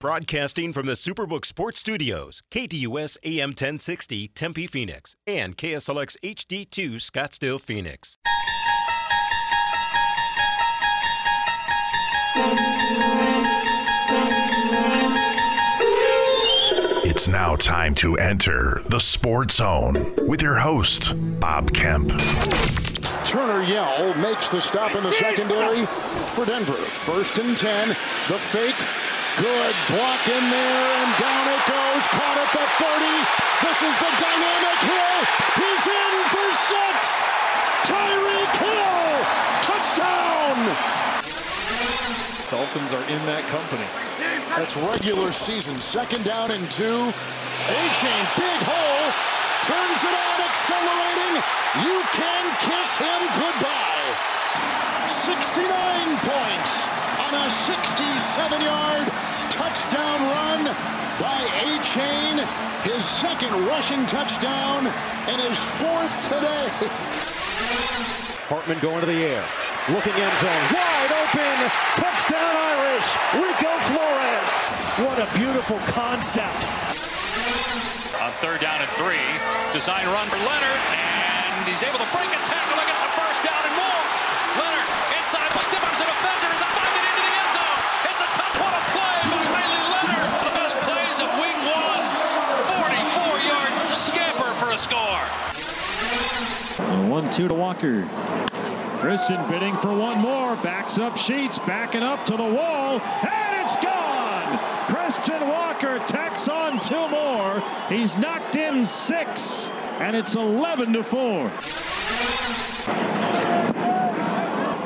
Broadcasting from the Superbook Sports Studios, KDUS AM 1060 Tempe Phoenix and KSLX HD2 Scottsdale Phoenix. It's now time to enter the Sports Zone with your host, Bob Kemp. Turner Yell makes the stop in the secondary for Denver. First and 10. The fake Good block in there, and down it goes. Caught at the 30. This is the dynamic Hill. He's in for six. Tyreek Hill. Touchdown. Dolphins are in that company. That's regular season. Second down and two. Achane, big hole. Turns it on, accelerating. You can kiss him goodbye. 69 points on a 67-yard touchdown run by Achane. His second rushing touchdown and his fourth today. Hartman going to the air. Looking end zone. Wide open. Touchdown Irish. Rico Flores. What a beautiful concept. On third down and three. Design run for Leonard. And he's able to break a tackle and get the first down and more. Leonard inside. Stiff arms a defender. It's a five minute into the end zone. It's a tough one to play by Riley Leonard. The best plays of week one. 44 yard scamper for a score. One two to Walker. Christian bidding for one more. Backs up Sheets. Backing up to the wall. And it's gone. Christian Walker tacks on two more. He's knocked in six. And it's 11 to 4.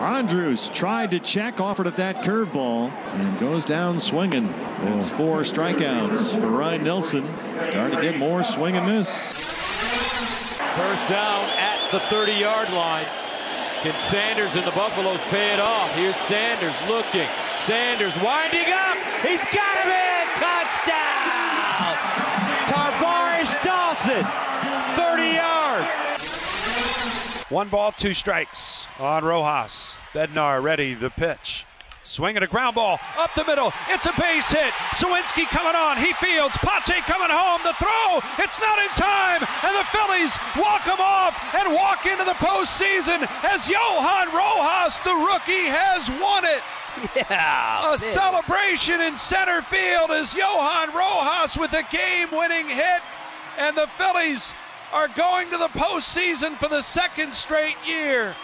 Andrews tried to check, offered at that curveball, and goes down swinging. That's four strikeouts for Ryan Nelson. Starting to get more swing and miss. First down the 30 yard line. Can Sanders and the Buffaloes pay it off? Here's Sanders looking. Sanders winding up. He's got him in. Touchdown. Tarvaris Dawson. 30 yards. One ball, two strikes on Rojas. Bednar ready, the pitch. Swinging a ground ball up the middle. It's a base hit. Suwinski coming on. He fields. Pache coming home. The throw. It's not in time. And the Phillies walk him off and walk into the postseason as Johan Rojas, the rookie, has won it. Yeah. A man. celebration in center field as Johan Rojas with a game winning hit. And the Phillies are going to the postseason for the second straight year.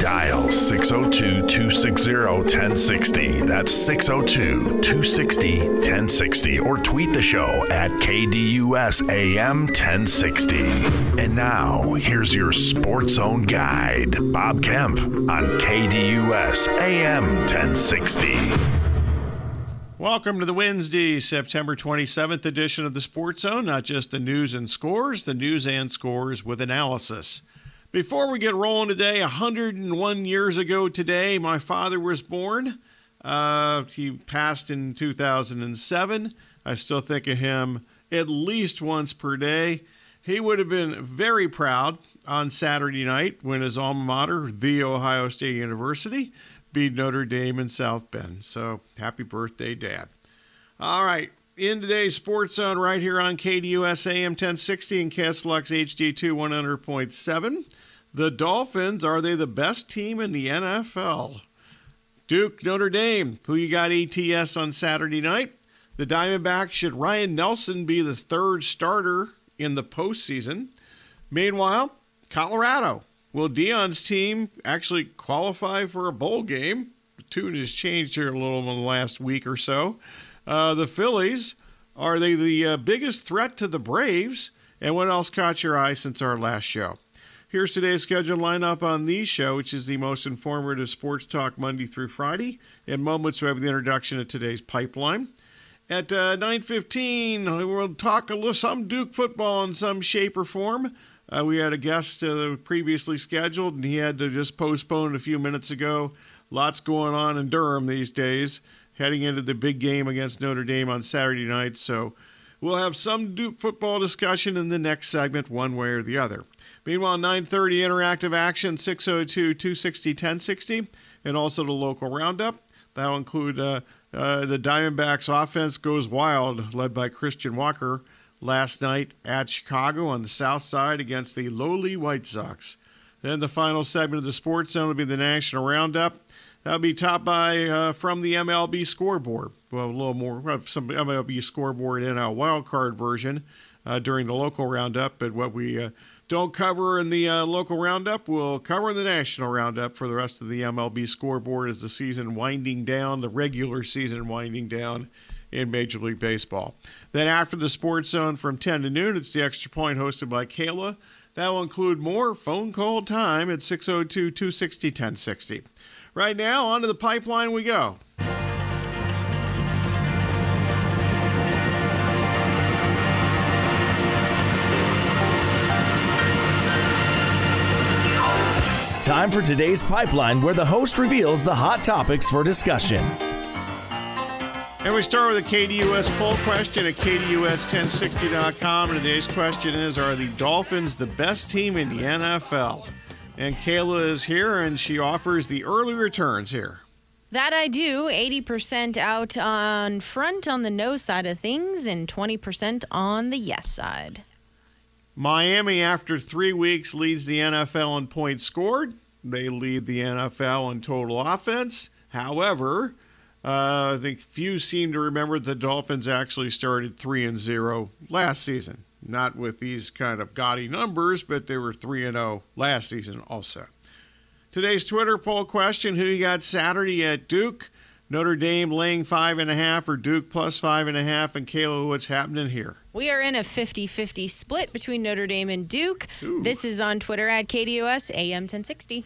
Dial 602 260 1060. That's 602 260 1060. Or tweet the show at KDUS AM 1060. And now, here's your Sports Zone guide, Bob Kemp on KDUS AM 1060. Welcome to the Wednesday, September 27th edition of the Sports Zone. Not just the news and scores, the news and scores with analysis. Before we get rolling today, 101 years ago today, my father was born. Uh, he passed in 2007. I still think of him at least once per day. He would have been very proud on Saturday night when his alma mater, The Ohio State University, beat Notre Dame in South Bend. So happy birthday, Dad. All right. In today's Sports Zone, right here on KDUS AM 1060 and KSLX HD2 100.7. The Dolphins, are they the best team in the NFL? Duke, Notre Dame, who you got ATS on Saturday night? The Diamondbacks, should Ryan Nelson be the third starter in the postseason? Meanwhile, Colorado, Will Deion's team actually qualify for a bowl game? The tune has changed here a little in the last week or so. Uh, the Phillies, are they the uh, biggest threat to the Braves? And what else caught your eye since our last show? Here's today's scheduled lineup on the show, which is the most informative sports talk Monday through Friday. In moments, we have the introduction of today's pipeline. At uh, 9.15, we'll talk a little, some Duke football in some shape or form. Uh, we had a guest uh, previously scheduled, and he had to just postpone a few minutes ago. Lots going on in Durham these days, heading into the big game against Notre Dame on Saturday night. So we'll have some Duke football discussion in the next segment, one way or the other. Meanwhile, 9:30 interactive action, 602-260-1060, and also the local roundup. That'll include uh, Uh, the Diamondbacks offense goes wild, led by Christian Walker last night at Chicago on the south side against the lowly White Sox. Then the final segment of the Sports Zone will be the National Roundup. That'll be topped by uh, from the MLB scoreboard. Well, a little more some MLB scoreboard in a wild card version uh, during the local roundup, but what we uh, don't cover in the uh, local roundup, we'll cover in the national roundup for the rest of the MLB scoreboard as the season winding down, the regular season winding down in Major League Baseball. Then after the Sports Zone from 10 to noon, it's the Extra Point hosted by Kayla. That will include more phone call time at 602 260 1060. Right now, onto the pipeline we go. Time for today's pipeline, where the host reveals the hot topics for discussion. And we start with a KDUS poll question at KDUS1060.com. And today's question is Are the Dolphins the best team in the NFL? And Kayla is here and she offers the early returns here. That I do. 80% out on front on the no side of things and 20% on the yes side. Miami, after three weeks, leads the NFL in points scored. They lead the NFL in total offense. However, uh, I think few seem to remember the Dolphins actually started three and zero last season. Not with these kind of gaudy numbers, but they were three and zero last season also. Today's Twitter poll question: Who you got Saturday at Duke? Notre Dame laying five and a half or Duke plus five and a half. And Kayla, what's happening here? We are in a 50 50 split between Notre Dame and Duke. Ooh. This is on Twitter at KDUS AM 1060.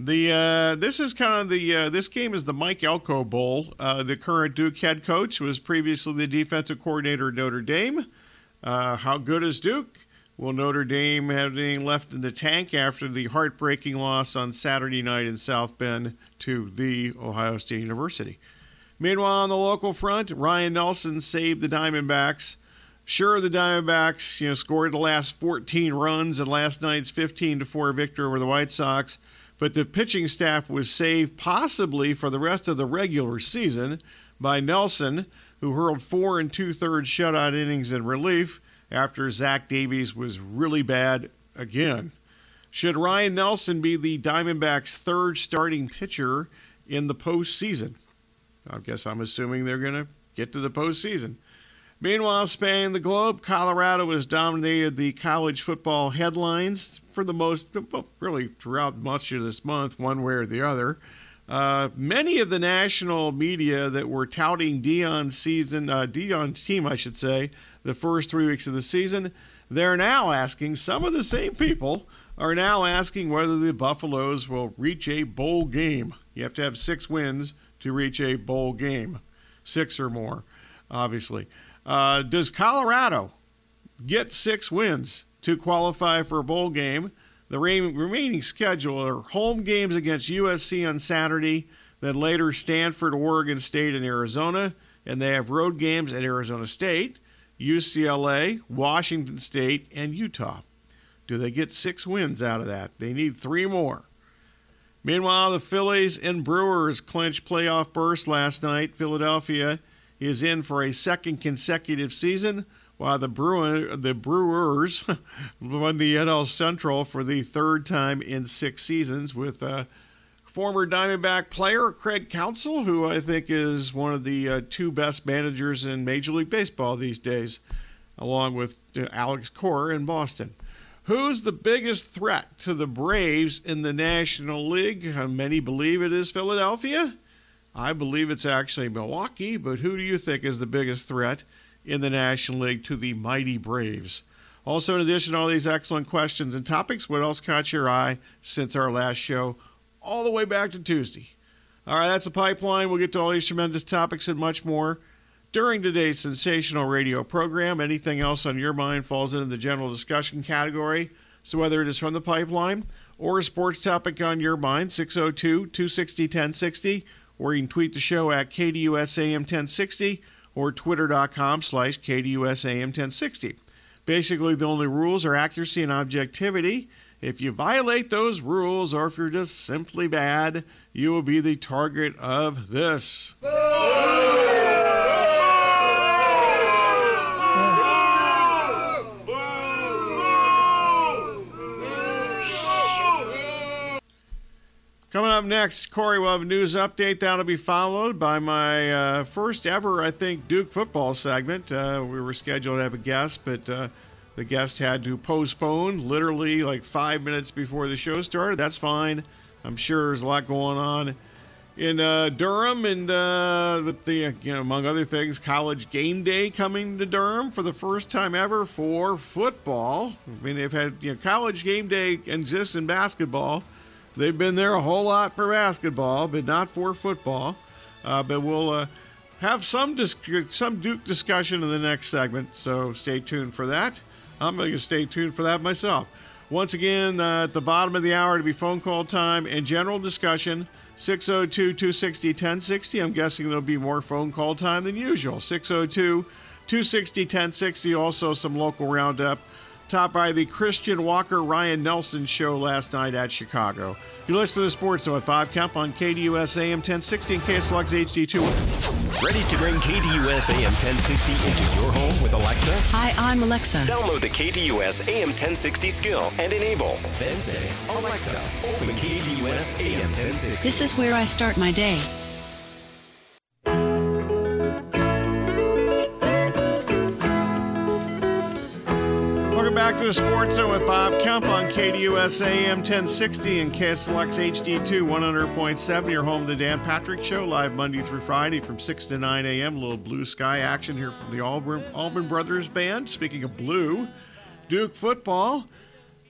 The uh, this is kind of the uh, this game is the Mike Elko Bowl. Uh, the current Duke head coach was previously the defensive coordinator at Notre Dame. Uh, how good is Duke? Will Notre Dame have anything left in the tank after the heartbreaking loss on Saturday night in South Bend to the Ohio State University? Meanwhile, on the local front, Ryan Nelson saved the Diamondbacks. Sure, the Diamondbacks, you know, scored the last 14 runs in last night's 15 to 4 victory over the White Sox, but the pitching staff was saved possibly for the rest of the regular season by Nelson, who hurled four and two thirds shutout innings in relief after Zach Davies was really bad again. Should Ryan Nelson be the Diamondbacks' third starting pitcher in the postseason? I guess I'm assuming they're going to get to the postseason. Meanwhile, spanning the globe, Colorado has dominated the college football headlines for the most, really throughout much of this month, one way or the other. Uh, many of the national media that were touting Deion's season, uh, Deion's team, I should say, the first three weeks of the season. They're now asking, some of the same people are now asking whether the Buffaloes will reach a bowl game. You have to have six wins to reach a bowl game, six or more, obviously. Uh, does Colorado get six wins to qualify for a bowl game? The re- remaining schedule are home games against USC on Saturday, then later Stanford, Oregon State, and Arizona, and they have road games at Arizona State. UCLA, Washington State, and Utah. Do they get six wins out of that? They need three more. Meanwhile, the Phillies and Brewers clinched playoff berths last night. Philadelphia is in for a second consecutive season, while the, Brewer, the Brewers won the NL Central for the third time in six seasons with uh, former Diamondback player Craig Counsell, who I think is one of the uh, two best managers in Major League Baseball these days, along with uh, Alex Cora in Boston. Who's the biggest threat to the Braves in the National League? Many believe it is Philadelphia. I believe it's actually Milwaukee, but who do you think is the biggest threat in the National League to the mighty Braves? Also, in addition to all these excellent questions and topics, what else caught your eye since our last show? all the way back to Tuesday. All right, that's the pipeline. We'll get to all these tremendous topics and much more during today's sensational radio program. Anything else on your mind falls into the general discussion category. So whether it is from the pipeline or a sports topic on your mind, 602 260 1060, or you can tweet the show at KDUSAM 1060 or twitter.com slash KDUSAM 1060. Basically, the only rules are accuracy and objectivity. If you violate those rules or if you're just simply bad, you will be the target of this. Next, Corey will have a news update. That'll be followed by my uh, first ever, I think, Duke football segment. Uh, we were scheduled to have a guest, but uh, the guest had to postpone literally like five minutes before the show started. That's fine. I'm sure there's a lot going on in uh, Durham, and uh, with the you know among other things, college game day coming to Durham for the first time ever for football. I mean, they've had you know college game day exists in basketball. They've been there a whole lot for basketball, but not for football. Uh, but we'll uh, have some dis- some Duke discussion in the next segment, so stay tuned for that. I'm going to stay tuned for that myself. Once again, uh, at the bottom of the hour to be phone call time and general discussion. 602 260 1060. I'm guessing there'll be more phone call time than usual. 602 260 1060. Also, some local roundup. Topped by the Christian Walker Ryan Nelson show last night at Chicago. You listen to the Sports Zone with Bob Kemp on KDUS AM 1060 and KSLX HD2. Ready to bring KDUS AM 1060 into your home with Alexa? Hi, I'm Alexa. Download the KDUS AM 1060 skill and enable. Then say, Alexa, open KDUS AM 1060. This is where I start my day. Sports Zone with Bob Kemp on KDUS AM 1060 and KSLX HD2 100.7. Your home, the Dan Patrick Show, live Monday through Friday from 6 to 9 a.m. A little blue sky action here from the Allman, Allman Brothers Band. Speaking of blue, Duke football.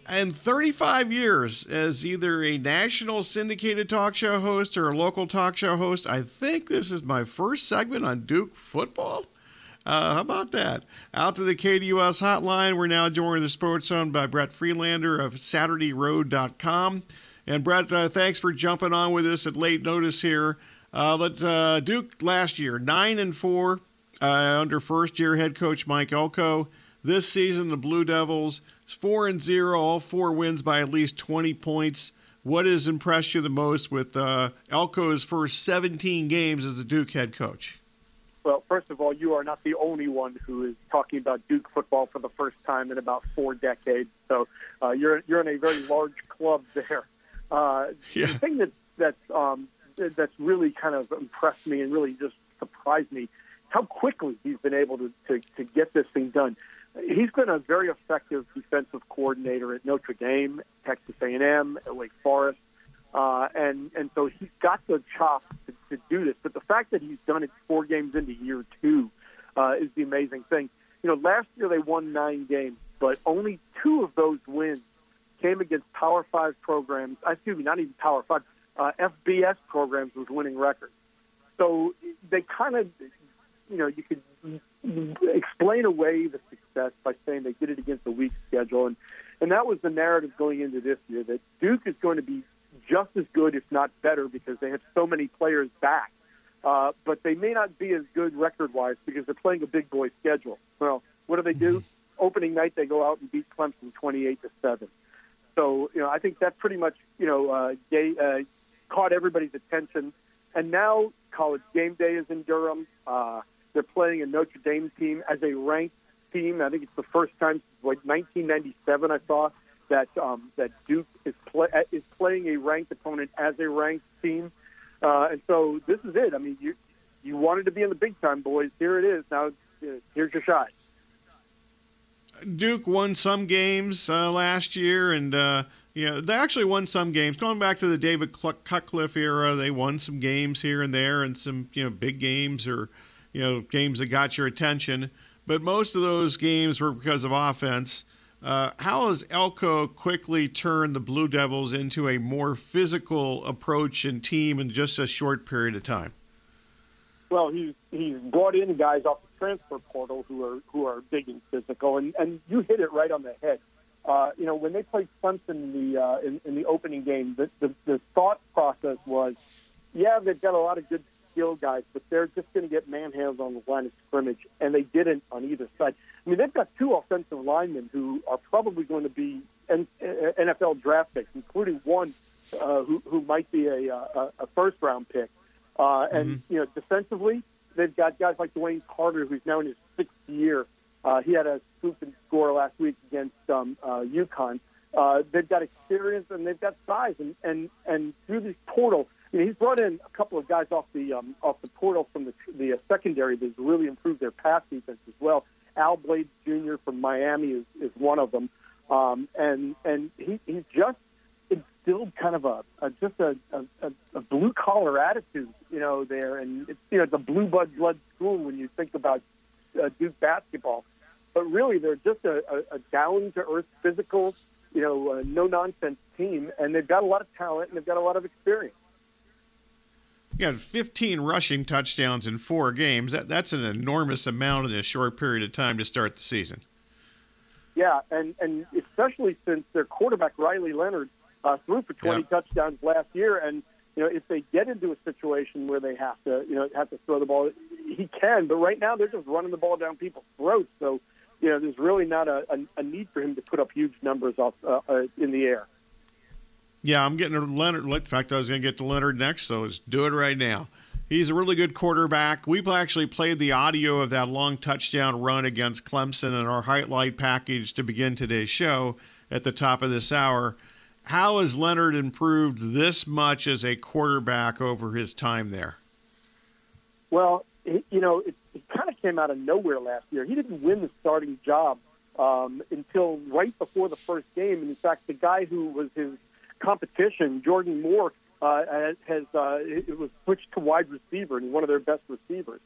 And 35 years as either a national syndicated talk show host or a local talk show host. I think this is my first segment on Duke football. Uh, how about that? Out to the KDUS hotline. We're now joined in the Sports Zone by Brett Friedlander of SaturdayRoad.com. And Brett, uh, thanks for jumping on with us at late notice here. Uh, but uh, Duke last year nine and four uh, under first year head coach Mike Elko. This season, the Blue Devils four and zero, all four wins by at least 20 points. What has impressed you the most with uh, Elko's first 17 games as a Duke head coach? Well, first of all, you are not the only one who is talking about Duke football for the first time in about four decades. So uh, you're you're in a very large club there. Uh, yeah. The thing that that's um, that's really kind of impressed me and really just surprised me how quickly he's been able to, to, to get this thing done. He's been a very effective defensive coordinator at Notre Dame, Texas A&M, Wake Forest. Uh, and and so he's got the chops to, to do this. But the fact that he's done it four games into year two uh, is the amazing thing. You know, last year they won nine games, but only two of those wins came against Power Five programs. Excuse me, not even Power Five, uh, FBS programs with winning records. So they kind of, you know, you could explain away the success by saying they did it against a weak schedule, and and that was the narrative going into this year that Duke is going to be just as good, if not better, because they have so many players back. Uh, but they may not be as good record-wise because they're playing a big boy schedule. Well, what do they do? Opening night, they go out and beat Clemson 28 to seven. So, you know, I think that pretty much, you know, uh, gay, uh, caught everybody's attention. And now college game day is in Durham. Uh, they're playing a Notre Dame team as a ranked team. I think it's the first time since like 1997 I saw that um, that Duke is play, is playing a ranked opponent as a ranked team, uh, and so this is it. I mean, you you wanted to be in the big time, boys. Here it is. Now, uh, here's your shot. Duke won some games uh, last year, and uh, you know they actually won some games. Going back to the David Cutcliffe era, they won some games here and there, and some you know big games or you know games that got your attention. But most of those games were because of offense. Uh, how has Elko quickly turned the Blue Devils into a more physical approach and team in just a short period of time? Well, he's he's brought in guys off the transfer portal who are who are big and physical, and and you hit it right on the head. Uh, you know, when they played Clemson in the uh, in, in the opening game, the, the the thought process was, yeah, they've got a lot of good skill guys, but they're just going to get manhandled on the line of scrimmage, and they didn't on either side. I mean, they've got two offensive linemen who are probably going to be NFL draft picks, including one uh, who, who might be a, a, a first round pick. Uh, and, mm-hmm. you know, defensively, they've got guys like DeWayne Carter, who's now in his sixth year. Uh, he had a scoop and score last week against um, uh, UConn. Uh, they've got experience and they've got size, and and and through this portal, you know, he's brought in a couple of guys off the um, off the portal from the the uh, secondary that's really improved their pass defense as well. Al Blades Jr. from Miami is, is one of them, um, and and he he's just instilled kind of a, a just a, a, a blue collar attitude, you know, there, and it's you know it's a blue blood blood school when you think about uh, Duke basketball, but really they're just a, a, a down to earth physical, you know, uh, no nonsense team, and they've got a lot of talent and they've got a lot of experience. You got 15 rushing touchdowns in four games. That, that's an enormous amount in a short period of time to start the season. Yeah, and and especially since their quarterback Riley Leonard uh, threw for 20 yeah. touchdowns last year, and you know if they get into a situation where they have to you know have to throw the ball, he can. But right now they're just running the ball down people's throats. So you know there's really not a, a, a need for him to put up huge numbers off uh, uh, in the air. Yeah, I'm getting to Leonard. In fact, I was going to get to Leonard next, so let's do it right now. He's a really good quarterback. We've actually played the audio of that long touchdown run against Clemson in our highlight package to begin today's show at the top of this hour. How has Leonard improved this much as a quarterback over his time there? Well, you know, it, it kind of came out of nowhere last year. He didn't win the starting job um, until right before the first game. And in fact, the guy who was his competition, Jordan Moore, uh, has uh, it was switched to wide receiver and one of their best receivers.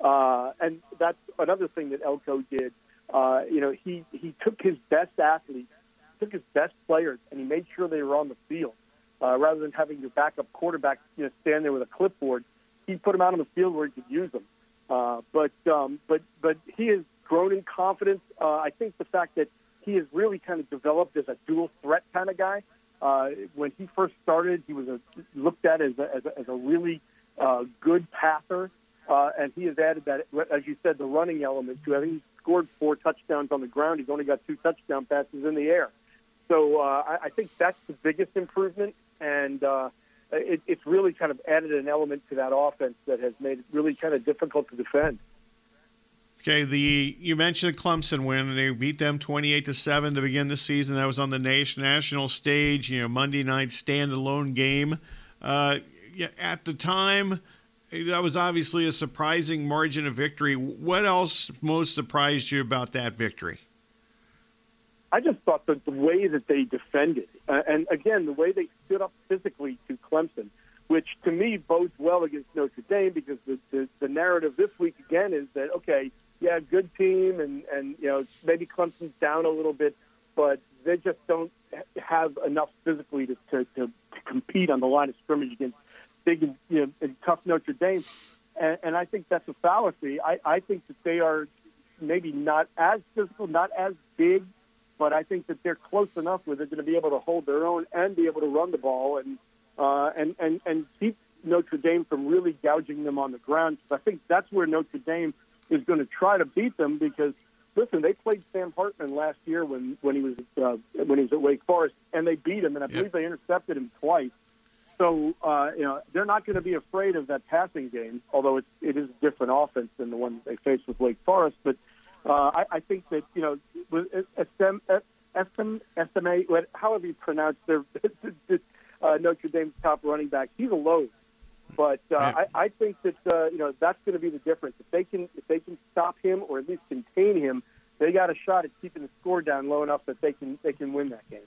Uh, and that's another thing that Elko did. Uh, you know, he he took his best athletes, took his best players, and he made sure they were on the field. Uh, rather than having your backup quarterback, you know, stand there with a clipboard, he put them out on the field where he could use them. Uh, but um, but but he has grown in confidence. Uh, I think the fact that he has really kind of developed as a dual threat kind of guy. When he first started, he was a, looked at as a, as a, as a really uh, good passer, uh, and he has added that, as you said, the running element to. I think he scored four touchdowns on the ground. He's only got two touchdown passes in the air. So uh, I, I think that's the biggest improvement, and uh, it, it's really kind of added an element to that offense that has made it really kind of difficult to defend. Okay, the you mentioned the Clemson win. and They beat them twenty-eight to seven to begin the season. That was on the national stage. You know, Monday night standalone game. Uh, at the time, that was obviously a surprising margin of victory. What else most surprised you about that victory? I just thought that the way that they defended, uh, and again, the way they stood up physically to Clemson, which to me bodes well against Notre Dame because the, the, the narrative this week again is that okay yeah, good team, and and you know maybe Clemson's down a little bit, but they just don't have enough physically to, to, to, compete on the line of scrimmage against big and, you know, tough Notre Dame. And, and I think that's a fallacy. I, I think that they are maybe not as physical, not as big, but I think that they're close enough where they're going to be able to hold their own and be able to run the ball and uh, and and and keep Notre Dame from really gouging them on the ground. Because I think that's where Notre Dame is going to try to beat them because listen, they played Sam Hartman last year when when he was uh, when he was at Wake Forest, and they beat him, and I believe they intercepted him twice. So uh, you know they're not going to be afraid of that passing game, although it's it is a different offense than the one they faced with Wake Forest. But uh, I, I think that you know with SM, SM, SMA, however you pronounce their uh, Notre Dame's top running back, he's a load. But uh, I, I think that uh, you know that's going to be the difference. If they can if they can stop him or at least contain him, they got a shot at keeping the score down low enough that they can they can win that game.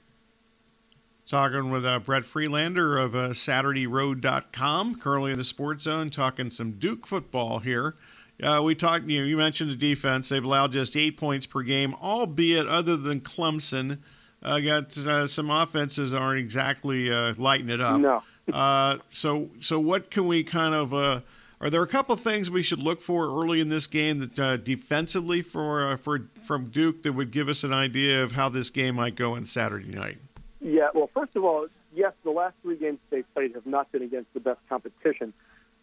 Talking with uh, Brett Friedlander of uh, SaturdayRoad.com, currently in the Sports Zone, talking some Duke football here. Uh, we talked. You know, you mentioned the defense. They've allowed just eight points per game, albeit other than Clemson, uh, got uh, some offenses aren't exactly uh, lighting it up. No. Uh, so, so what can we kind of? Uh, are there a couple of things we should look for early in this game that uh, defensively for uh, for from Duke that would give us an idea of how this game might go on Saturday night? Yeah. Well, first of all, yes, the last three games they've played have not been against the best competition.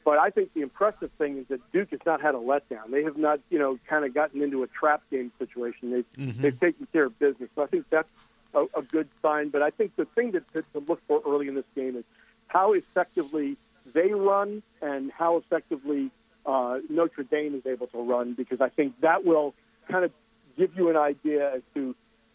But I think the impressive thing is that Duke has not had a letdown. They have not, you know, kind of gotten into a trap game situation. They've, mm-hmm. they've taken care of business. So I think that's a, a good sign. But I think the thing to, to, to look for early in this game is how effectively they run and how effectively uh, Notre Dame is able to run, because I think that will kind of give you an idea as to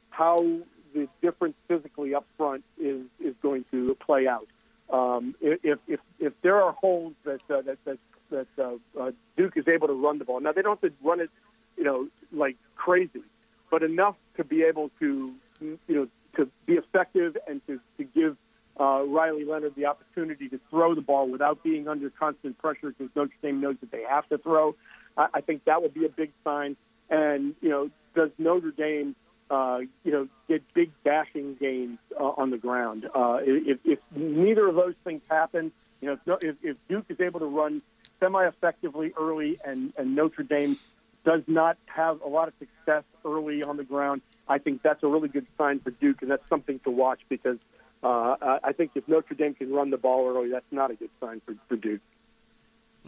how the difference physically up front is is going to play out. Um, if if if there are holes that uh, that that, that uh, uh, Duke is able to run the ball, now they don't have to run it, you know, like crazy, but enough to be able to you know to be effective and to to give uh, Riley Leonard the opportunity to throw the ball without being under constant pressure because Notre Dame knows that they have to throw. I, I think that would be a big sign. And you know, does Notre Dame, uh, you know, get big dashing gains uh, on the ground? Uh, if, if neither of those things happen, you know, if, if Duke is able to run semi-effectively early and, and Notre Dame does not have a lot of success early on the ground, I think that's a really good sign for Duke, and that's something to watch because uh, I think if Notre Dame can run the ball early, that's not a good sign for, for Duke.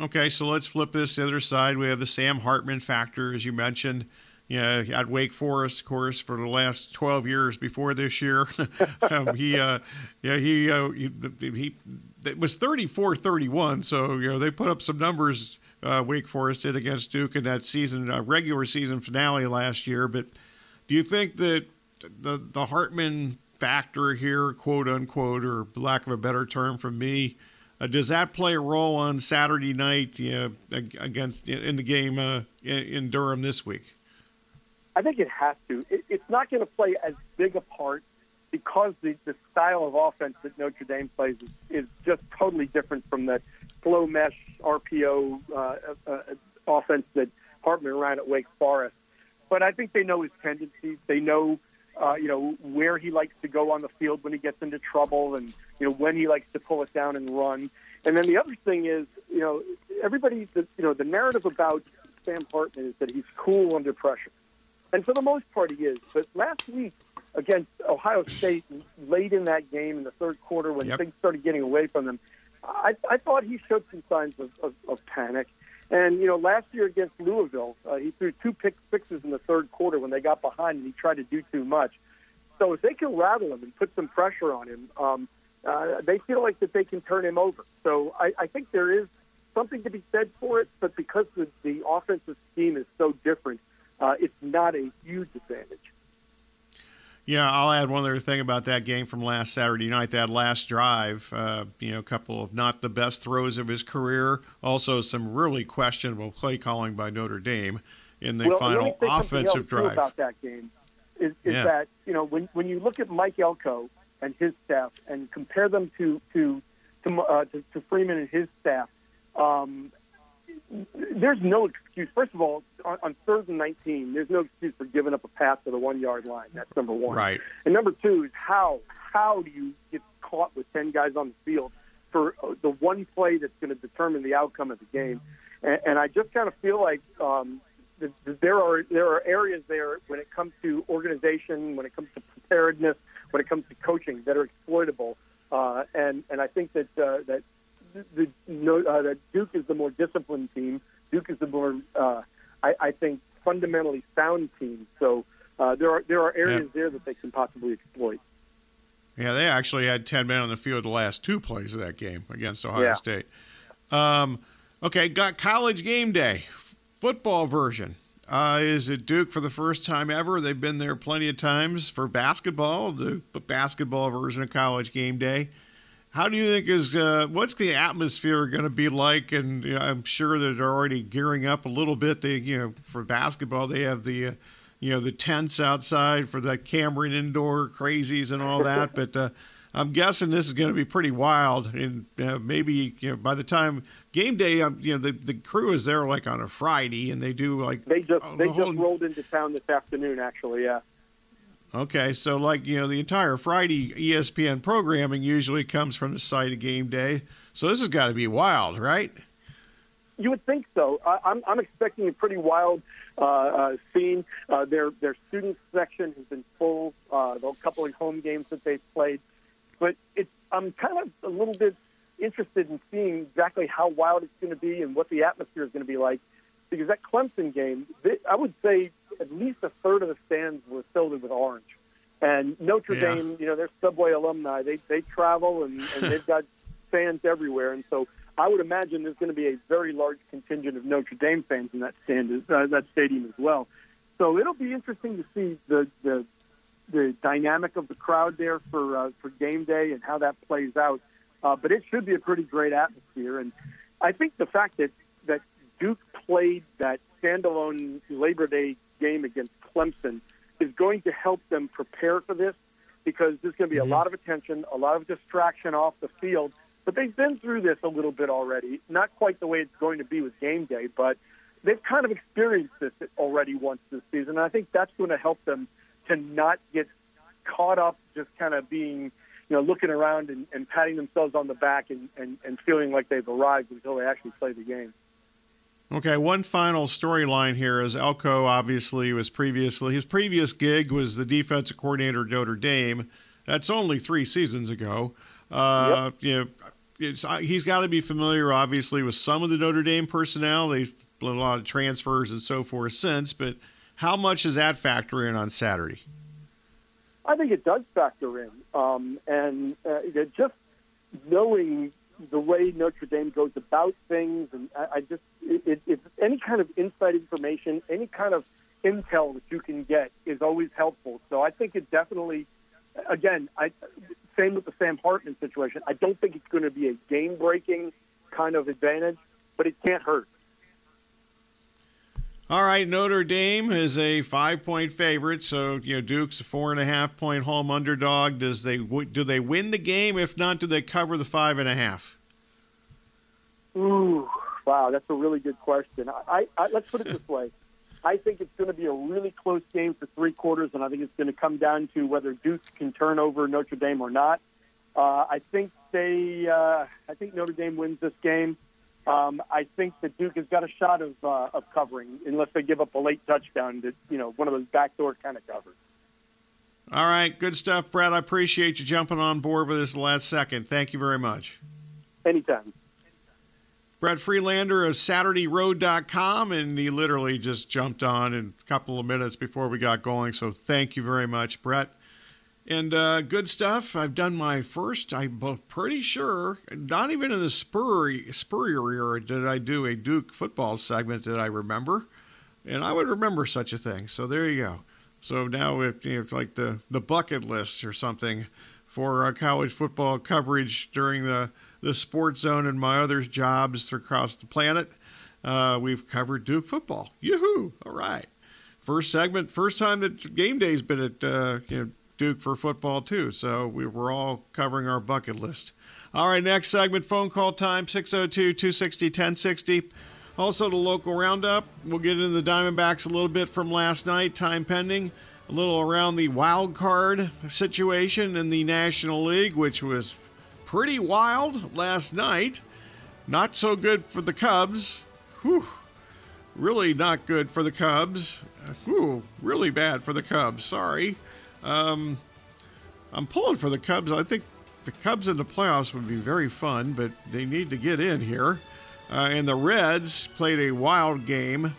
Okay, so let's flip this the other side. We have the Sam Hartman factor, as you mentioned. You know, at Wake Forest, of course, for the last 12 years before this year, um, he, uh, yeah, he, uh, he, he, it was 34-31. So you know, they put up some numbers. Uh, Wake Forest did against Duke in that season, uh, regular season finale last year. But do you think that the the Hartman factor here, quote unquote, or lack of a better term from me, uh, does that play a role on Saturday night you know, against in the game uh, in, Durham this week? I think it has to. It, it's not going to play as big a part because the, the style of offense that Notre Dame plays is, is just totally different from the slow mesh RPO uh, uh, uh, offense that Hartman ran at Wake Forest. But I think they know his tendencies. They know uh, you know, where he likes to go on the field when he gets into trouble and, you know, when he likes to pull it down and run. And then the other thing is, you know, everybody, the, you know, the narrative about Sam Hartman is that he's cool under pressure. And for the most part, he is. But last week against Ohio State, late in that game in the third quarter when yep. things started getting away from them, I, I thought he showed some signs of, of, of panic. And you know, last year against Louisville, uh, he threw two pick sixes in the third quarter when they got behind, and he tried to do too much. So if they can rattle him and put some pressure on him, um, uh, they feel like that they can turn him over. So I, I think there is something to be said for it, but because the, the offensive scheme is so different, uh, it's not a huge advantage. Yeah, I'll add one other thing about that game from last Saturday night. That last drive, uh, you know, a couple of not the best throws of his career. Also, some really questionable play calling by Notre Dame in the well, final offensive drive. About that game is, is yeah. that you know when when you look at Mike Elko and his staff and compare them to to to, uh, to, to Freeman and his staff, um, there's no excuse. First of all, on, on third and 19, there's no excuse for giving up a pass to the one yard line. That's number one. Right. And number two is how how do you get caught with 10 guys on the field for uh, the one play that's going to determine the outcome of the game? And, and I just kind of feel like um, there are there are areas there when it comes to organization, when it comes to preparedness, when it comes to coaching that are exploitable. Uh, and and I think that uh, that the, the uh, that Duke is the more disciplined team. Duke is the more, uh, I, I think, fundamentally sound team. So uh, there are there are areas yeah. there that they can possibly exploit. Yeah, they actually had ten men on the field the last two plays of that game against Ohio yeah. State. Um, okay, got college game day football version. Uh, is it Duke for the first time ever? They've been there plenty of times for basketball, the basketball version of college game day. How do you think is uh, what's the atmosphere going to be like? And you know, I'm sure that they're already gearing up a little bit. They, you know, for basketball, they have the, uh, you know, the tents outside for the Cameron indoor crazies and all that. but uh, I'm guessing this is going to be pretty wild. And uh, maybe you know, by the time game day, um, you know, the the crew is there like on a Friday, and they do like they just they just rolled into town this afternoon. Actually, yeah. Okay, so like you know, the entire Friday ESPN programming usually comes from the site of game day. So this has got to be wild, right? You would think so. I, I'm I'm expecting a pretty wild uh, uh, scene. Uh, their their student section has been full. Uh, the couple of home games that they've played, but it's I'm kind of a little bit interested in seeing exactly how wild it's going to be and what the atmosphere is going to be like. Because that Clemson game, I would say at least a third of the stands were filled with orange. And Notre yeah. Dame, you know, they're Subway alumni. They they travel and, and they've got fans everywhere. And so I would imagine there's going to be a very large contingent of Notre Dame fans in that stand, uh, that stadium as well. So it'll be interesting to see the the the dynamic of the crowd there for uh, for game day and how that plays out. Uh, but it should be a pretty great atmosphere, and I think the fact that that Duke played that standalone Labor Day game against Clemson is going to help them prepare for this because there's going to be a mm-hmm. lot of attention, a lot of distraction off the field. But they've been through this a little bit already. Not quite the way it's going to be with game day, but they've kind of experienced this already once this season. And I think that's going to help them to not get caught up just kind of being, you know, looking around and, and patting themselves on the back and, and, and feeling like they've arrived until they actually play the game. Okay, one final storyline here is Elko obviously was previously his previous gig was the defensive coordinator at Notre Dame. That's only three seasons ago. Uh, yep. You know, uh, he's got to be familiar, obviously, with some of the Notre Dame personnel. They've a lot of transfers and so forth since, but how much does that factor in on Saturday? I think it does factor in, um, and uh, just knowing the way Notre Dame goes about things, and I, I just it, it, any kind of inside information, any kind of intel that you can get is always helpful. So I think it definitely, again, I same with the Sam Hartman situation. I don't think it's going to be a game breaking kind of advantage, but it can't hurt. All right, Notre Dame is a five-point favorite, so you know Duke's a four and a half point home underdog. Does they do they win the game? If not, do they cover the five and a half? Ooh, wow, that's a really good question. I, I let's put it this way: I think it's going to be a really close game for three quarters, and I think it's going to come down to whether Duke can turn over Notre Dame or not. Uh, I think they, uh, I think Notre Dame wins this game. Um, I think that Duke has got a shot of uh, of covering, unless they give up a late touchdown to you know one of those backdoor kind of covers. All right, good stuff, Brett. I appreciate you jumping on board with us last second. Thank you very much. Anytime. Brett Friedlander of SaturdayRoad.com, and he literally just jumped on in a couple of minutes before we got going. So thank you very much, Brett. And uh, good stuff. I've done my first, I'm pretty sure, not even in the Spurrier, Spurrier era did I do a Duke football segment that I remember. And I would remember such a thing. So there you go. So now it's you know, like the, the bucket list or something for uh, college football coverage during the, the sports zone and my other jobs across the planet. Uh, we've covered Duke football. Yoo-hoo! All right. First segment, first time that game day's been at uh, you know, Duke for football too. So we were all covering our bucket list. All right, next segment, phone call time 602 260 1060. Also, the local roundup. We'll get into the Diamondbacks a little bit from last night, time pending. A little around the wild card situation in the National League, which was pretty wild last night. Not so good for the Cubs. Whew. Really not good for the Cubs. Whew. Really bad for the Cubs. Sorry. Um, I'm pulling for the Cubs. I think the Cubs in the playoffs would be very fun, but they need to get in here. Uh, and the Reds played a wild game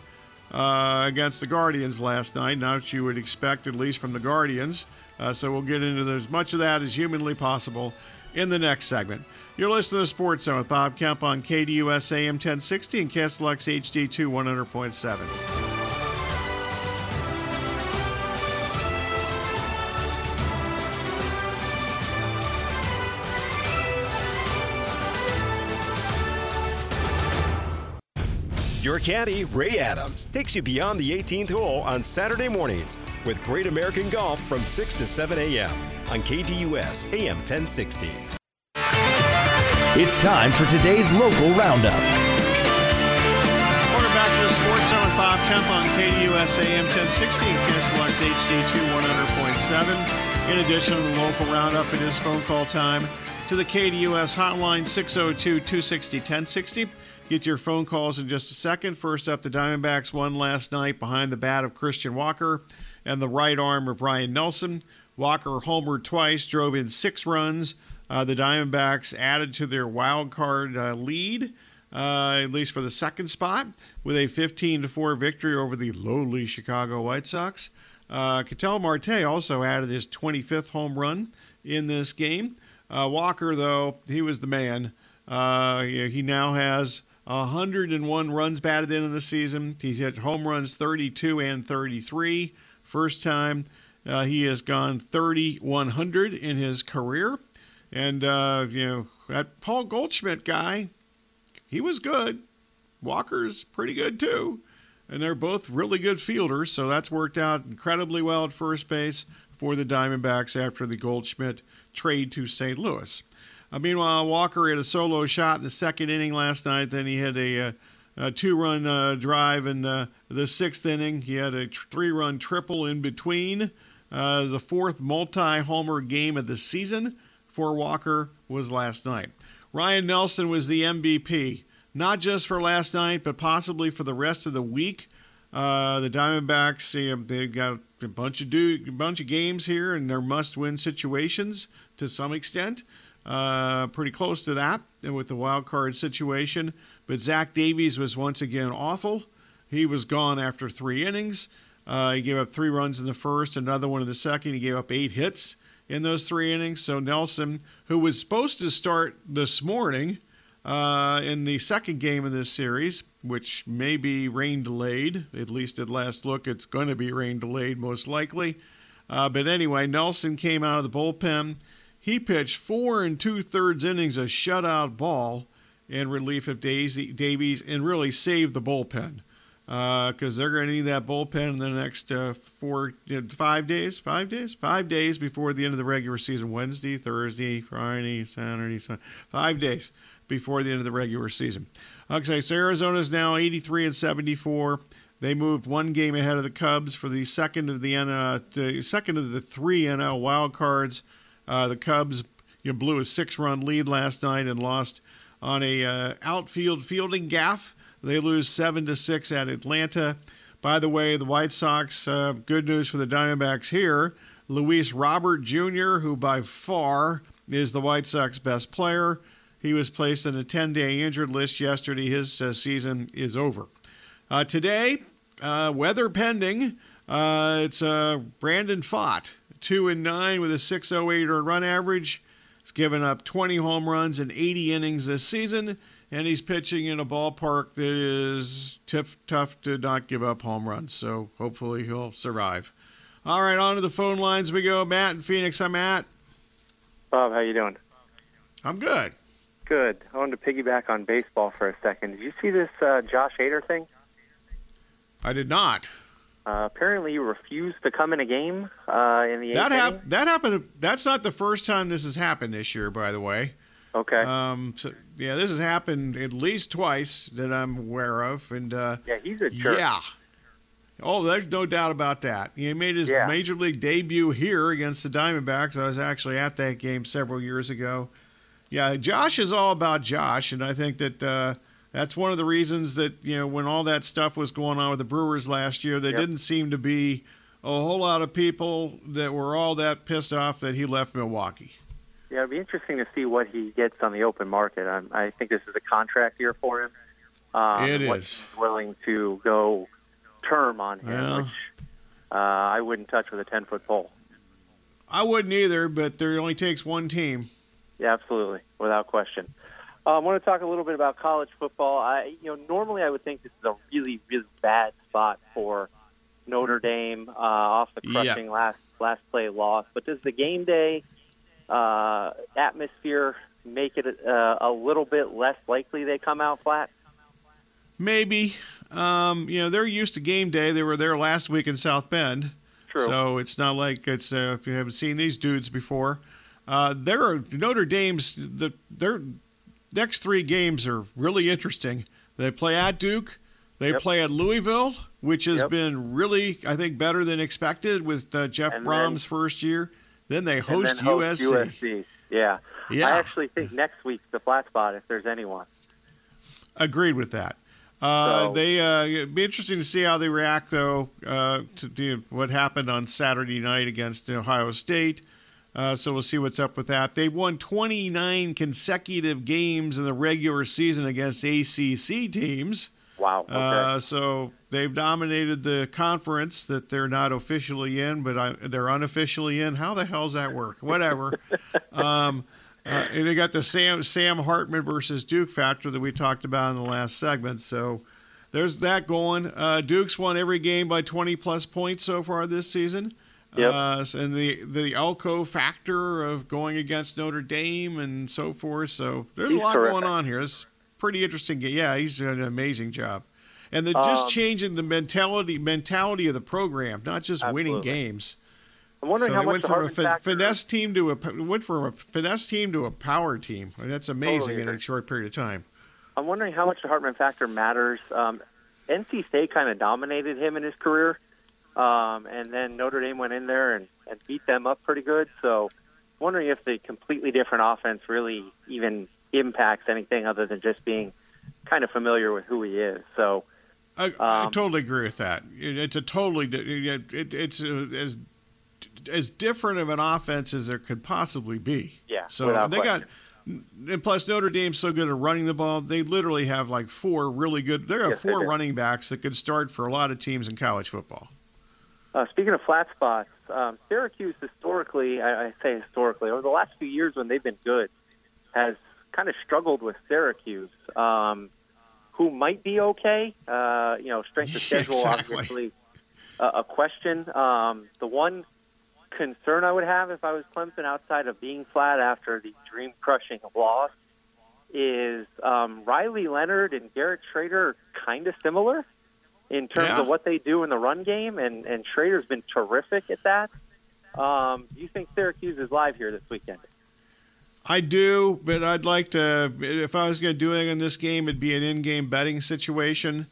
uh, against the Guardians last night, not what you would expect, at least from the Guardians. Uh, so we'll get into as much of that as humanly possible in the next segment. You're listening to Sports Zone with Bob Kemp on KDUS AM 1060 and KSLX HD2 100.7. Your caddy, Ray Adams, takes you beyond the 18th hole on Saturday mornings with Great American Golf from 6 to 7 a.m. on KDUS AM 1060. It's time for today's local roundup. Welcome back to the Sports Zone with Bob Kemp on KDUS AM 1060 and KSLX HD2 100.7. In addition to the local roundup, it is phone call time to the KDUS hotline 602 260 1060. Get your phone calls in just a second. First up, the Diamondbacks won last night behind the bat of Christian Walker and the right arm of Ryan Nelson. Walker homered twice, drove in six runs. Uh, the Diamondbacks added to their wild card uh, lead, uh, at least for the second spot, with a 15 to 4 victory over the lowly Chicago White Sox. Uh, Ketel Marte also added his 25th home run in this game. Uh, Walker, though, he was the man. Uh, he now has 101 runs batted in in the season. He's hit home runs 32 and 33. First time Uh, he has gone 3,100 in his career. And, uh, you know, that Paul Goldschmidt guy, he was good. Walker's pretty good too. And they're both really good fielders, so that's worked out incredibly well at first base for the Diamondbacks after the Goldschmidt trade to St. Louis. Uh, meanwhile, Walker had a solo shot in the second inning last night. Then he had a, a, uh, a two-run uh, drive in uh, the sixth inning. He had a tr- three-run triple in between. Uh, the fourth multi-homer game of the season for Walker was last night. Ryne Nelson was the MVP, not just for last night, but possibly for the rest of the week. Uh, the Diamondbacks, they've got a bunch of do, a bunch of games here, and they're must-win situations to some extent. Uh, pretty close to that with the wild card situation. But Zach Davies was once again awful. He was gone after three innings. Uh, he gave up three runs in the first, another one in the second. He gave up eight hits in those three innings. So Nelson, who was supposed to start this morning uh, in the second game of this series, which may be rain delayed, at least at last look, it's going to be rain delayed most likely. Uh, but anyway, Nelson came out of the bullpen. He pitched four and two thirds innings of shutout ball in relief of Davies and really saved the bullpen because uh, they're going to need that bullpen in the next uh, four, you know, five days, five days, five days before the end of the regular season. Wednesday, Thursday, Friday, Saturday, Sunday, five days before the end of the regular season. Okay, so Arizona is now 83 and 74. They moved one game ahead of the Cubs for the second of the, uh, the second of the three NL wild cards. Uh, the Cubs you know, blew a six-run lead last night and lost on a uh, outfield fielding gaff they lose seven to six at Atlanta. By the way, the White Sox. Uh, good news for the Diamondbacks here. Luis Robert Jr., who by far is the White Sox best player, he was placed on a 10-day injured list yesterday. His uh, season is over. Uh, today, uh, weather pending. Uh, it's Brandon Pfaadt, two and nine with a 6.08 run average. He's given up 20 home runs in 80 innings this season and he's pitching in a ballpark that is tough, tough to not give up home runs. So hopefully he'll survive. All right, on to the phone lines we go. Matt in Phoenix. I'm Matt. Bob, how you doing? I'm good. Good. I wanted to piggyback on baseball for a second. Did you see this uh, Josh Hader thing? I did not. Uh, apparently, he refused to come in a game uh, in the that hap- That happened. That's not the first time this has happened this year, by the way. Okay. Um, so, yeah, this has happened at least twice that I'm aware of, and uh, yeah, he's a jerk. Yeah. Oh, there's no doubt about that. He made his yeah. major league debut here against the Diamondbacks. I was actually at that game several years ago. Yeah, Josh is all about Josh, and I think that uh, that's one of the reasons that you know when all that stuff was going on with the Brewers last year, there yep. didn't seem to be a whole lot of people that were all that pissed off that he left Milwaukee. Yeah, it'd be interesting to see what he gets on the open market. I, I think this is a contract year for him. Um, it is willing to go term on him, which uh, I wouldn't touch with a ten foot pole. I wouldn't either, but there only takes one team. Yeah, absolutely, without question. I want to talk a little bit about college football. I, you know, normally I would think this is a really, really bad spot for Notre Dame uh, off the crushing yeah. last last play loss. But does the game day uh, atmosphere make it uh, a little bit less likely they come out flat? Maybe. Um, you know, they're used to game day. They were there last week in South Bend. True. So it's not like it's uh, if you haven't seen these dudes before. Uh, there are Notre Dame's the their next three games are really interesting. They play at Duke, they yep. play at Louisville, which has yep. been really I think better than expected with uh, Jeff and Brohm's then, first year. Then they host, then host USC. USC. Yeah. yeah. I actually think next week's the flat spot if there's anyone. Agreed with that. Uh, so, they uh, it'd be interesting to see how they react though uh, to, to, what happened on Saturday night against Ohio State. Uh, so we'll see what's up with that. They've won 29 consecutive games in the regular season against ACC teams. Wow. Okay. Uh, so they've dominated the conference that they're not officially in, but I, they're unofficially in. How the hell's that work? Whatever. um, uh, and they got the Sam Sam Hartman versus Duke factor that we talked about in the last segment. So there's that going. Uh, Duke's won every game by 20 plus points so far this season. Yep. Uh, and the the Elko factor of going against Notre Dame and so forth. So there's he's a lot terrific. going on here. It's pretty interesting. Yeah, he's doing an amazing job. And they're just Um, changing the mentality mentality of the program, not just winning games. I'm wondering so how much went the from a Hartman fin- factor- finesse team to a went from a finesse team to a power team. That's amazing Totally in a short period of time. I'm wondering how much the Hartman factor matters. Um, NC State kind of dominated him in his career, um, and then Notre Dame went in there and, and beat them up pretty good. So, wondering if the completely different offense really even impacts anything other than just being kind of familiar with who he is. So, I, I Um, totally agree with that. It- It's a totally it, it, it's uh as as different of an offense as there could possibly be. Yeah, So they got. And plus, Notre Dame's so good at running the ball. They literally have like four really good. They have Yes, four running backs that could start for a lot of teams in college football. Uh, speaking of flat spots, um, Syracuse historically, I, I say historically, over the last few years when they've been good, has kind of struggled with Syracuse, um, who might be okay. Uh, you know, strength of Yeah, schedule, exactly. obviously, uh, a question. Um, the one concern I would have if I was Clemson outside of being flat after the dream crushing loss is um, Riley Leonard and Garrett Shrader are kind of similar in terms Yeah. of what they do in the run game, and, and Shrader's been terrific at that. Um, do you think Syracuse is live here this weekend? I do, but I'd like to. If I was going to do anything in this game, it'd be an in-game betting situation.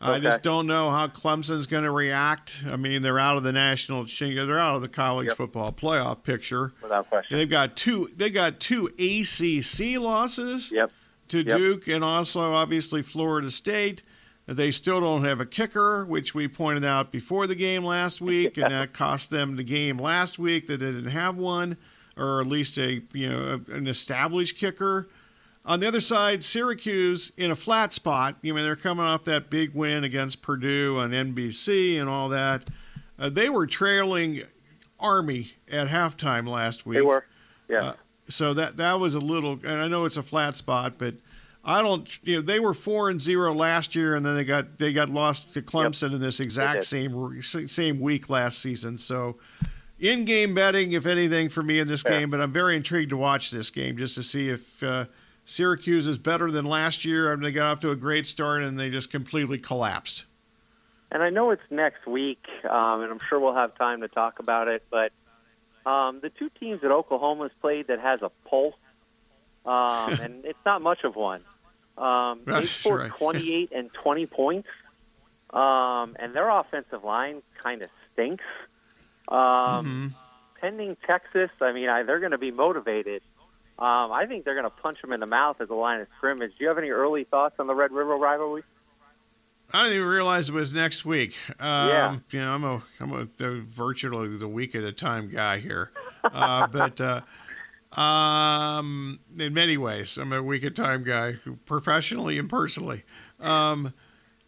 I just don't know how Clemson's going to react. I mean, they're out of the national, they're out of the college Yep. football playoff picture. Without question. They've got two. They got two ACC losses. Yep. To Yep. Duke and also obviously Florida State. They still don't have a kicker, which we pointed out before the game last week, and that cost them the game last week that they didn't have one, or at least a you know an established kicker. On the other side, Syracuse in a flat spot. You mean they're coming off that big win against Purdue on NBC and all that. Uh, they were trailing Army at halftime last week. They were, yeah. Uh, so that that was a little, and I know it's a flat spot, but I don't. You know, they were four and zero last year, and then they got they got lost to Clemson in this exact same same week last season. So, in game betting, if anything, for me in this Yeah. game. But I'm very intrigued to watch this game just to see if uh, Syracuse is better than last year. I mean, they got off to a great start and they just completely collapsed. And I know it's next week, um, and I'm sure we'll have time to talk about it. But um, the two teams that Oklahoma's played that has a pulse, um, and it's not much of one. Um, they scored right. 28 and 20 points, um, and their offensive line kind of stinks. Um, Mm-hmm. Pending Texas, I mean, I, they're going to be motivated. Um, I think they're going to punch them in the mouth at the line of scrimmage. Do you have any early thoughts on the Red River rivalry? I didn't even realize it was next week. Um, Yeah. You know, I'm a I'm a the, virtually the week at a time guy here, uh, but uh, um, in many ways, I'm a week at time guy, professionally and personally. Um,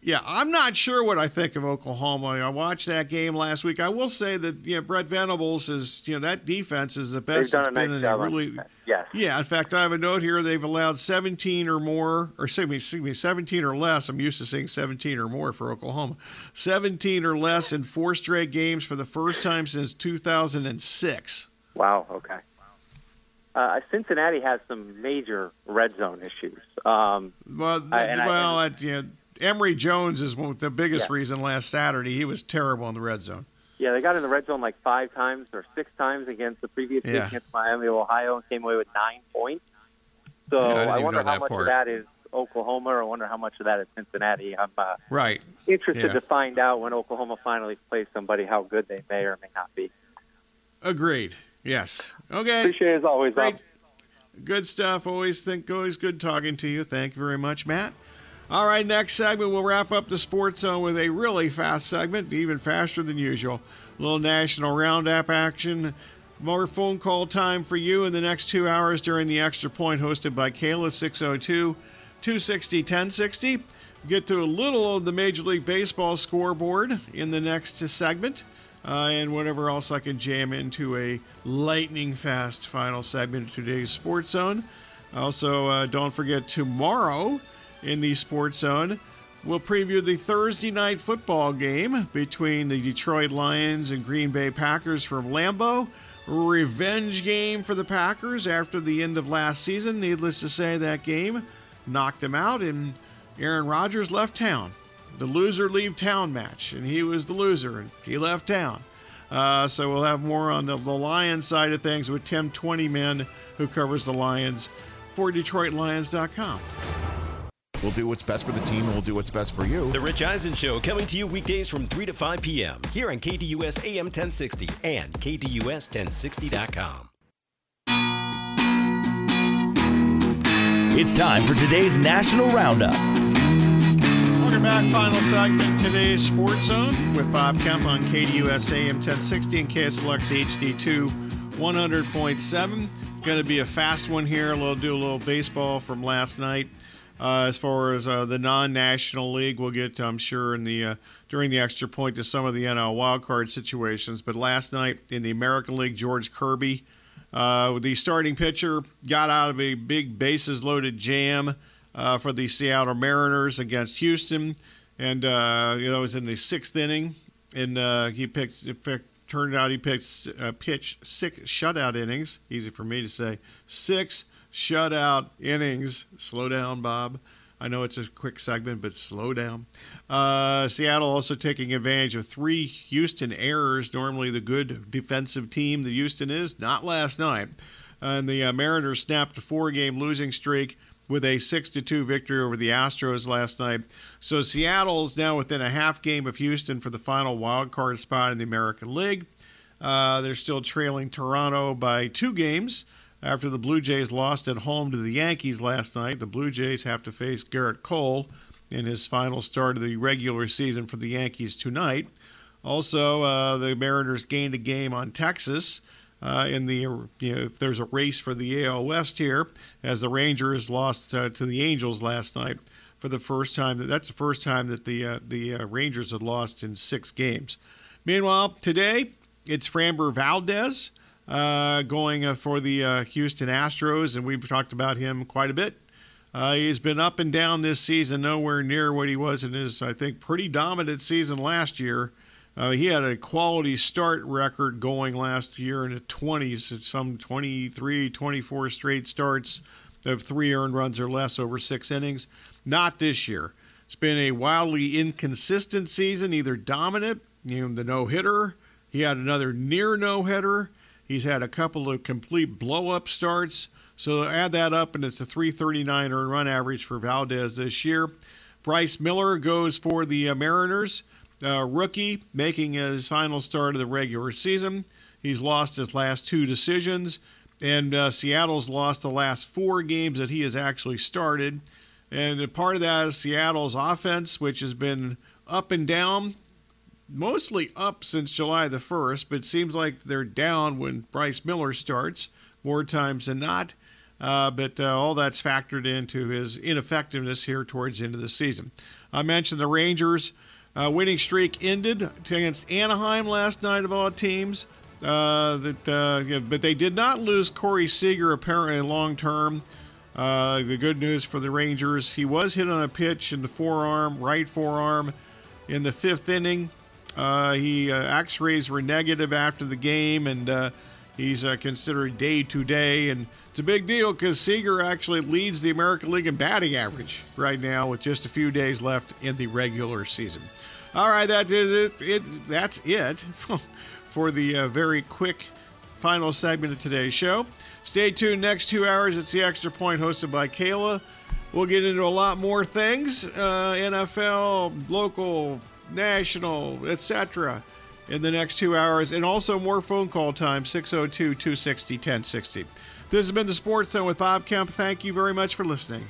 yeah, I'm not sure what I think of Oklahoma. I watched that game last week. I will say that you know, Brent Venables is you know that defense is the best They've it's done been nice in a really. Yes. yeah, in fact, I have a note here. They've allowed 17 or more, or excuse me, excuse me, 17 or less. I'm used to seeing 17 or more for Oklahoma. 17 or less in four straight games for the first time since 2006. Wow. Okay. Uh, Cincinnati has some major red zone issues. Um, Well, I- well, I, you know, Emory Jones is the biggest Yeah. reason last Saturday. He was terrible in the red zone. yeah, they got in the red zone like five times or six times against the previous week against Miami of Ohio and came away with nine points. So Yeah, I wonder how much part. of that is Oklahoma, or I wonder how much of that is Cincinnati. I'm uh, Right. interested Yeah. to find out when Oklahoma finally plays somebody how good they may or may not be. Agreed. Yes. Okay. Appreciate it as always. Bob. Good stuff. Always think always good talking to you. Thank you very much, Matt. All right, next segment we'll wrap up the sports zone with a really fast segment, even faster than usual. A little national roundup action. More phone call time for you in the next two hours during the extra point hosted by Kayla 602 260 1060. Get to a little of the Major League Baseball scoreboard in the next segment uh, and whatever else I can jam into a lightning fast final segment of today's Sports Zone. Also, uh, don't forget tomorrow in the Sports Zone, We'll preview the Thursday night football game between the Detroit Lions and Green Bay Packers from Lambeau. Revenge game for the Packers after the end of last season. Needless to say, that game knocked them out, and Aaron Rodgers left town. The loser leave town match, and he was the loser, and he left town. Uh, so we'll have more on the, the Lions side of things with Tim Twentyman, who covers the Lions for DetroitLions.com. We'll do what's best for the team and we'll do what's best for you. The Rich Eisen Show coming to you weekdays from 3 to 5 p.m. here on KDUS AM 1060 and KDUS1060.com. It's time for today's National Roundup. Back. Final segment today's Sports Zone with Bob Kemp on KDUS AM 1060 and KSLX HD2 100.7. Going to be a fast one here. We'll do a little baseball from last night. Uh, as far as uh, the non-national league, we'll get, I'm sure, in the uh, during the extra point to some of the NL wildcard situations. But last night in the American League, George Kirby, uh, the starting pitcher, got out of a big bases-loaded jam uh, for the Seattle Mariners against Houston, and uh, you know it was in the sixth inning, and he picked. Turned out he picked pitched six shutout innings. Easy for me to say, six shutout innings. Slow down, Bob. I know it's a quick segment, but slow down. Uh, Seattle also taking advantage of three Houston errors. Normally, the good defensive team that Houston is, not last night. And the uh, Mariners snapped a four game losing streak with a 6 2 victory over the Astros last night. So Seattle's now within a half game of Houston for the final wild card spot in the American League. Uh, they're still trailing Toronto by two games. After the Blue Jays lost at home to the Yankees last night, the Blue Jays have to face Gerrit Cole in his final start of the regular season for the Yankees tonight. Also, uh, the Mariners gained a game on Texas. Uh, in the you know, if there's a race for the AL West here, as the Rangers lost uh, to the Angels last night for the first time. That's the first time that the uh, the uh, Rangers had lost in six games. Meanwhile, today it's Framber Valdez uh, going uh, for the Houston Astros, and we've talked about him quite a bit. He's been up and down this season, nowhere near what he was in his, I think, pretty dominant season last year. Uh, he had a quality start record going last year in the 20s, some 23, 24 straight starts of three earned runs or less over six innings. Not this year. It's been a wildly inconsistent season, either dominant, you know, the no hitter. He had another near no hitter. He's had a couple of complete blow up starts. So add that up, and it's a 339 earned run average for Valdez this year. Bryce Miller goes for the uh, Mariners, uh, rookie, making his final start of the regular season. He's lost his last two decisions, and uh, Seattle's lost the last four games that he has actually started. And part of that is Seattle's offense, which has been up and down mostly up since July the 1st, but seems like they're down when Bryce Miller starts more times than not. Uh, but uh, all that's factored into his ineffectiveness here towards the end of the season. I mentioned the Rangers' uh, winning streak ended against Anaheim last night of all teams. Uh, that, uh, but they did not lose Corey Seager apparently long term. Uh, the good news for the Rangers, he was hit on a pitch in the forearm, right forearm, in the fifth inning. Uh, he uh, X-rays were negative after the game, and he's considered day to day. And it's a big deal because Seager actually leads the American League in batting average right now, with just a few days left in the regular season. All right, that is it. it that's it for the uh, very quick final segment of today's show. Stay tuned. Next two hours, it's the Extra Point hosted by Kayla. We'll get into a lot more things uh, NFL, local national, etc. in the next two hours, and also more phone call time 602 260 1060. This has been the Sports Zone with Bob Kemp. Thank you very much for listening.